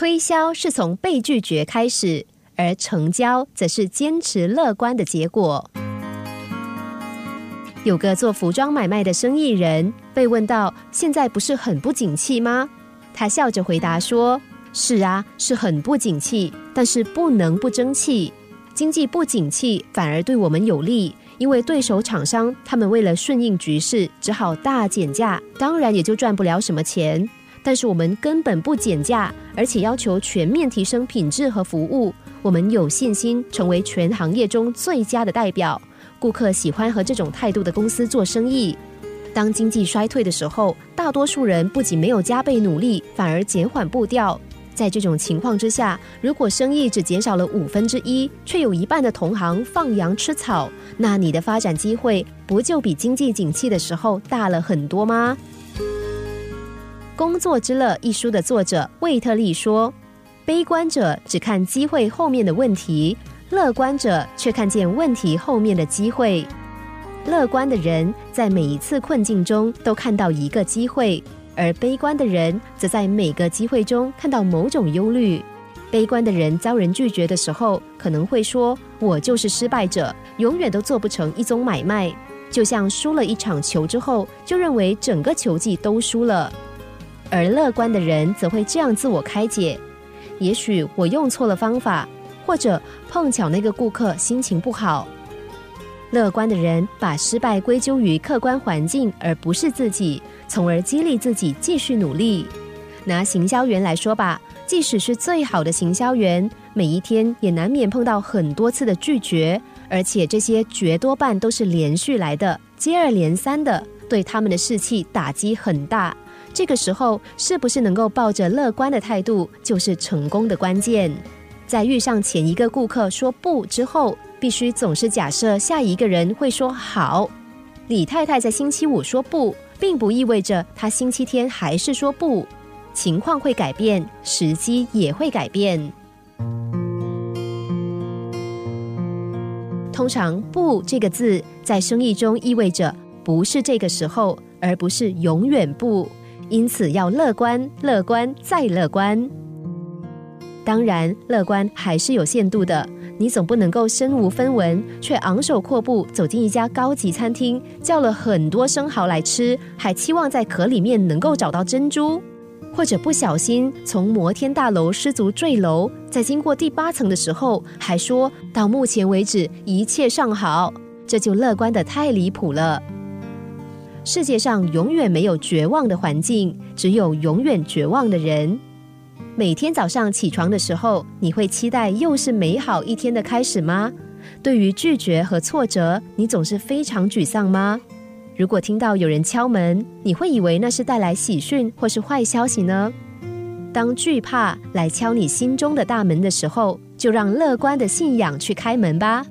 推销是从被拒绝开始，而成交则是坚持乐观的结果。有个做服装买卖的生意人被问到：“现在不是很不景气吗？”他笑着回答说：“是啊，是很不景气，但是不能不争气。经济不景气反而对我们有利，因为对手厂商他们为了顺应局势，只好大减价，当然也就赚不了什么钱。但是我们根本不减价，而且要求全面提升品质和服务，我们有信心成为全行业中最佳的代表。”顾客喜欢和这种态度的公司做生意。当经济衰退的时候，大多数人不仅没有加倍努力，反而减缓步调。在这种情况之下，如果生意只减少了五分之一，却有一半的同行放羊吃草，那你的发展机会不就比经济景气的时候大了很多吗？《工作之乐》一书的作者魏特利说：“悲观者只看机会后面的问题。”乐观者却看见问题后面的机会。乐观的人在每一次困境中都看到一个机会，而悲观的人则在每个机会中看到某种忧虑。悲观的人遭人拒绝的时候，可能会说：“我就是失败者，永远都做不成一宗买卖。”就像输了一场球之后，就认为整个球季都输了。而乐观的人则会这样自我开解：“也许我用错了方法。”或者碰巧那个顾客心情不好，乐观的人把失败归咎于客观环境，而不是自己，从而激励自己继续努力。拿行销员来说吧，即使是最好的行销员，每一天也难免碰到很多次的拒绝，而且这些绝多半都是连续来的，接二连三的，对他们的士气打击很大。这个时候，是不是能够抱着乐观的态度，就是成功的关键。在遇上前一个顾客说不之后，必须总是假设下一个人会说好。李太太在星期五说不，并不意味着她星期天还是说不。情况会改变，时机也会改变。通常“不”这个字在生意中意味着不是这个时候，而不是永远不。因此要乐观，乐观再乐观。当然，乐观还是有限度的。你总不能够身无分文，却昂首阔步走进一家高级餐厅，叫了很多生蚝来吃，还期望在壳里面能够找到珍珠，或者不小心从摩天大楼失足坠楼，在经过第八层的时候，还说到目前为止一切尚好，这就乐观的太离谱了。世界上永远没有绝望的环境，只有永远绝望的人。每天早上起床的时候，你会期待又是美好一天的开始吗？对于拒绝和挫折，你总是非常沮丧吗？如果听到有人敲门，你会以为那是带来喜讯或是坏消息呢？当惧怕来敲你心中的大门的时候，就让乐观的信仰去开门吧。